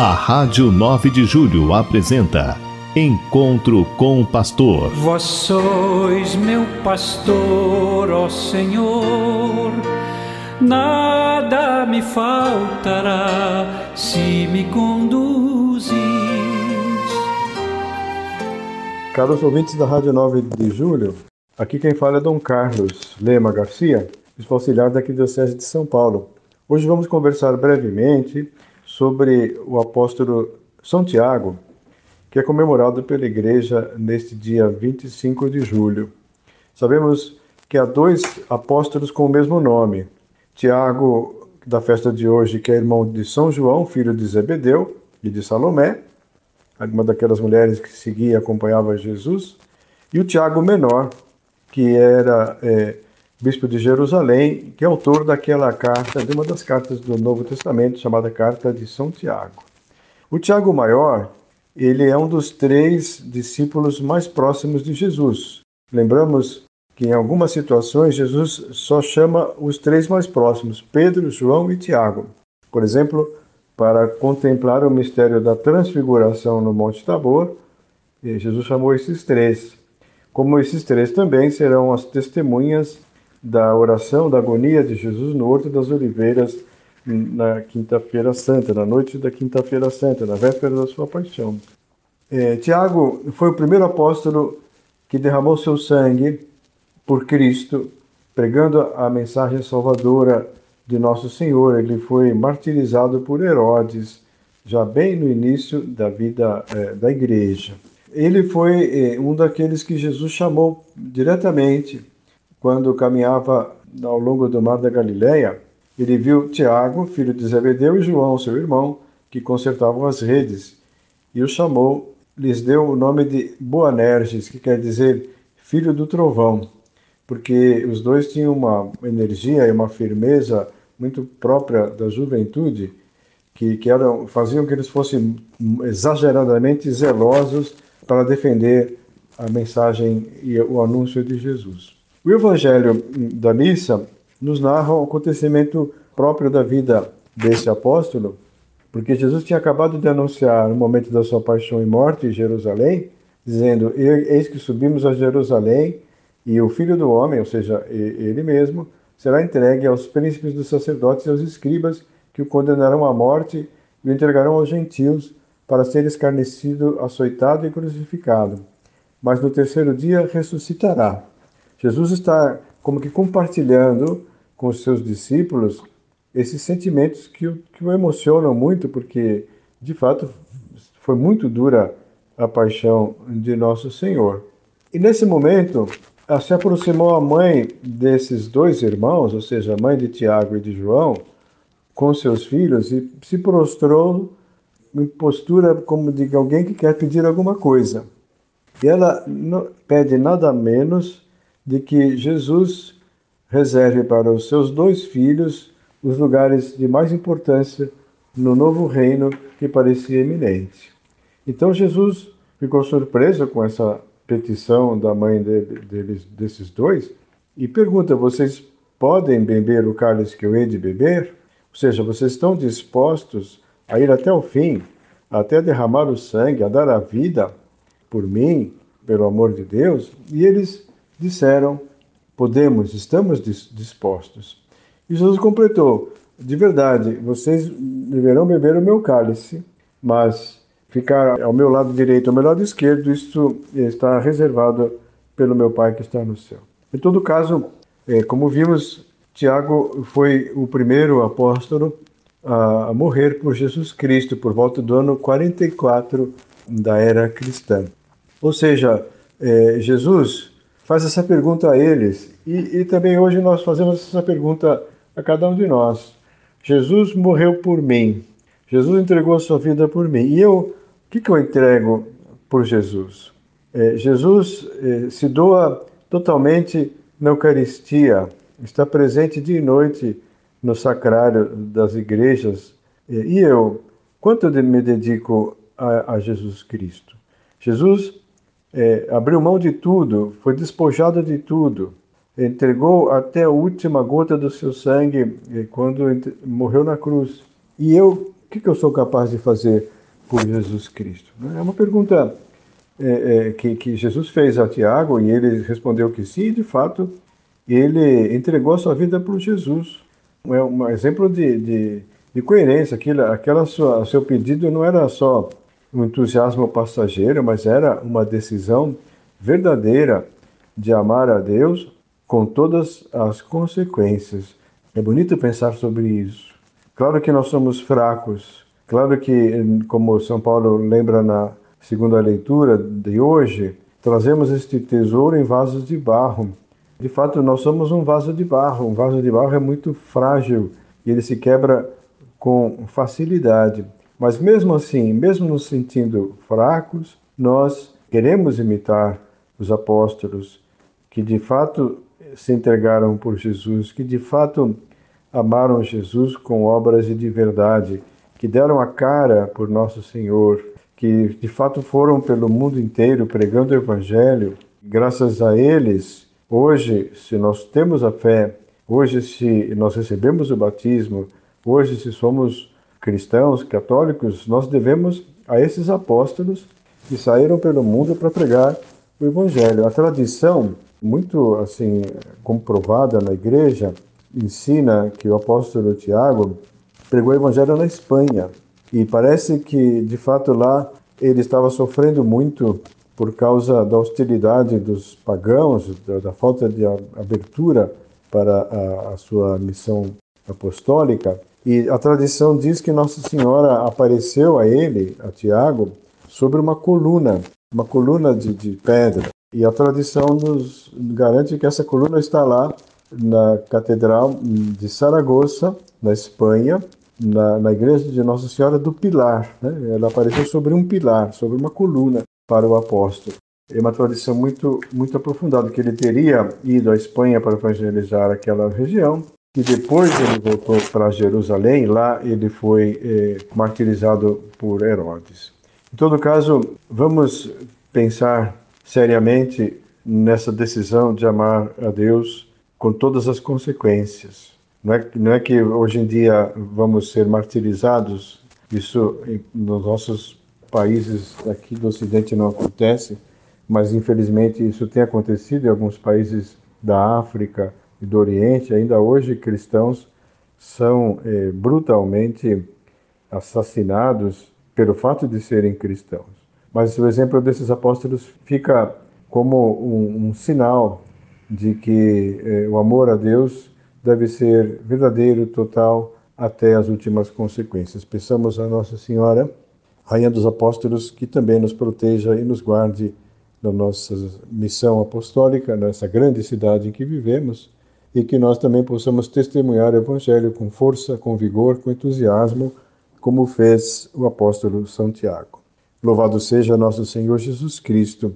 A Rádio 9 de Julho apresenta Encontro com o Pastor. Vós sois meu pastor, ó Senhor, nada me faltará se me conduzis. Caros ouvintes da Rádio 9 de Julho, aqui quem fala é Dom Carlos Lema Garcia, bispo auxiliar da Arquidiocese de São Paulo. Hoje vamos conversar brevemente sobre o apóstolo São Tiago, que é comemorado pela Igreja neste dia 25 de julho. Sabemos que há dois apóstolos com o mesmo nome: Tiago, da festa de hoje, que é irmão de São João, filho de Zebedeu e de Salomé, uma daquelas mulheres que seguia e acompanhava Jesus, e o Tiago Menor, que era é, bispo de Jerusalém, que é autor daquela carta, de uma das cartas do Novo Testamento, chamada Carta de São Tiago. O Tiago Maior, ele é um dos três discípulos mais próximos de Jesus. Lembramos que em algumas situações Jesus só chama os três mais próximos, Pedro, João e Tiago. Por exemplo, para contemplar o mistério da transfiguração no Monte Tabor, Jesus chamou esses três. Como esses três também serão as testemunhas da oração da agonia de Jesus no Horto das Oliveiras na Quinta-feira Santa, na noite da Quinta-feira Santa, na véspera da sua paixão. É, Tiago foi o primeiro apóstolo que derramou seu sangue por Cristo, pregando a mensagem salvadora de Nosso Senhor. Ele foi martirizado por Herodes, já bem no início da vida é, da igreja. Ele foi é, um daqueles que Jesus chamou diretamente quando caminhava ao longo do mar da Galileia, ele viu Tiago, filho de Zebedeu, e João, seu irmão, que consertavam as redes, e o chamou, lhes deu o nome de Boanerges, que quer dizer filho do trovão, porque os dois tinham uma energia e uma firmeza muito própria da juventude, que, que eram, faziam que eles fossem exageradamente zelosos para defender a mensagem e o anúncio de Jesus. O Evangelho da missa nos narra um acontecimento próprio da vida desse apóstolo, porque Jesus tinha acabado de anunciar no momento da sua paixão e morte em Jerusalém, dizendo: Eis que subimos a Jerusalém e o Filho do Homem, ou seja, ele mesmo, será entregue aos príncipes dos sacerdotes e aos escribas, que o condenarão à morte e o entregarão aos gentios para ser escarnecido, açoitado e crucificado. Mas no terceiro dia ressuscitará. Jesus está como que compartilhando com os seus discípulos esses sentimentos que o, que o emocionam muito, porque de fato foi muito dura a paixão de nosso Senhor. E nesse momento se aproximou a mãe desses dois irmãos, ou seja, a mãe de Tiago e de João, com seus filhos e se prostrou em postura como de alguém que quer pedir alguma coisa. E ela pede nada menos de que Jesus reserve para os seus dois filhos os lugares de mais importância no novo reino que parecia iminente. Então Jesus ficou surpreso com essa petição da mãe dele, deles, desses dois e pergunta: Vocês podem beber o cálice que eu hei de beber? Ou seja, vocês estão dispostos a ir até o fim, até derramar o sangue, a dar a vida por mim, pelo amor de Deus? E eles disseram: Podemos, estamos dispostos. E Jesus completou: De verdade, vocês deverão beber o meu cálice, mas ficar ao meu lado direito ou ao meu lado esquerdo, isso está reservado pelo meu Pai que está no céu. Em todo caso, é, como vimos, Tiago foi o primeiro apóstolo a morrer por Jesus Cristo por volta do ano 44 da era cristã. Ou seja, é, Jesus faz essa pergunta a eles. E, e também hoje nós fazemos essa pergunta a cada um de nós. Jesus morreu por mim. Jesus entregou a sua vida por mim. E eu, o que, que eu entrego por Jesus? É, Jesus é, se doa totalmente na Eucaristia, está presente dia e noite no sacrário das igrejas. E eu, quanto me dedico a, a Jesus Cristo? Jesus é, abriu mão de tudo, foi despojado de tudo, entregou até a última gota do seu sangue quando morreu na cruz. E eu, o que, que eu sou capaz de fazer por Jesus Cristo? É uma pergunta é, é, que, que, Jesus fez a Tiago e ele respondeu que sim, de fato ele entregou a sua vida para Jesus. É um exemplo de, de, de coerência. Aquilo, aquela sua, seu pedido não era só um entusiasmo passageiro, mas era uma decisão verdadeira de amar a Deus com todas as consequências. É bonito pensar sobre isso. Claro que nós somos fracos. Claro que, como São Paulo lembra na segunda leitura de hoje, trazemos este tesouro em vasos de barro. De fato, nós somos um vaso de barro. Um vaso de barro é muito frágil e ele se quebra com facilidade. Mas mesmo assim, mesmo nos sentindo fracos, nós queremos imitar os apóstolos que de fato se entregaram por Jesus, que de fato amaram Jesus com obras de verdade, que deram a cara por nosso Senhor, que de fato foram pelo mundo inteiro pregando o Evangelho. Graças a eles, hoje, se nós temos a fé, hoje, se nós recebemos o batismo, hoje, se somos cristãos, católicos, nós devemos a esses apóstolos que saíram pelo mundo para pregar o evangelho. A tradição, muito assim comprovada na igreja, ensina que o apóstolo Tiago pregou o evangelho na Espanha. E parece que, de fato, lá ele estava sofrendo muito por causa da hostilidade dos pagãos, da, da falta de abertura para a, a sua missão apostólica. E a tradição diz que Nossa Senhora apareceu a ele, a Tiago, sobre uma coluna, uma coluna de, de pedra. E a tradição nos garante que essa coluna está lá na Catedral de Saragoça, na Espanha, na, na igreja de Nossa Senhora do Pilar. Né? Ela apareceu sobre um pilar, sobre uma coluna para o apóstolo. É uma tradição muito, muito aprofundada, que ele teria ido à Espanha para evangelizar aquela região que depois ele voltou para Jerusalém, lá ele foi eh, martirizado por Herodes. Em todo caso, vamos pensar seriamente nessa decisão de amar a Deus com todas as consequências. Não é, não é que hoje em dia vamos ser martirizados, isso nos nossos países aqui do Ocidente não acontece, mas infelizmente isso tem acontecido em alguns países da África, e do Oriente, ainda hoje cristãos são é, brutalmente assassinados pelo fato de serem cristãos. Mas o exemplo desses apóstolos fica como um, um sinal de que é, o amor a Deus deve ser verdadeiro, total, até as últimas consequências. Peçamos a Nossa Senhora, Rainha dos Apóstolos, que também nos proteja e nos guarde na nossa missão apostólica, nessa grande cidade em que vivemos e que nós também possamos testemunhar o Evangelho com força, com vigor, com entusiasmo, como fez o apóstolo São Tiago. Louvado seja nosso Senhor Jesus Cristo.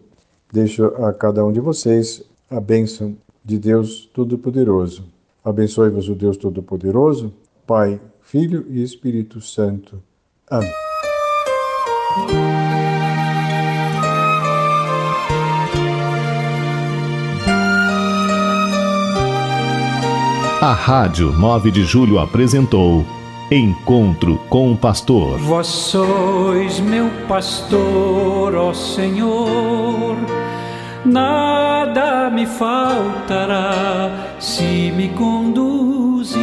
Deixo a cada um de vocês a bênção de Deus Todo-Poderoso. Abençoe-vos o Deus Todo-Poderoso, Pai, Filho e Espírito Santo. Amém. A Rádio 9 de Julho apresentou Encontro com o Pastor. Vós sois meu pastor, ó Senhor, nada me faltará se me conduz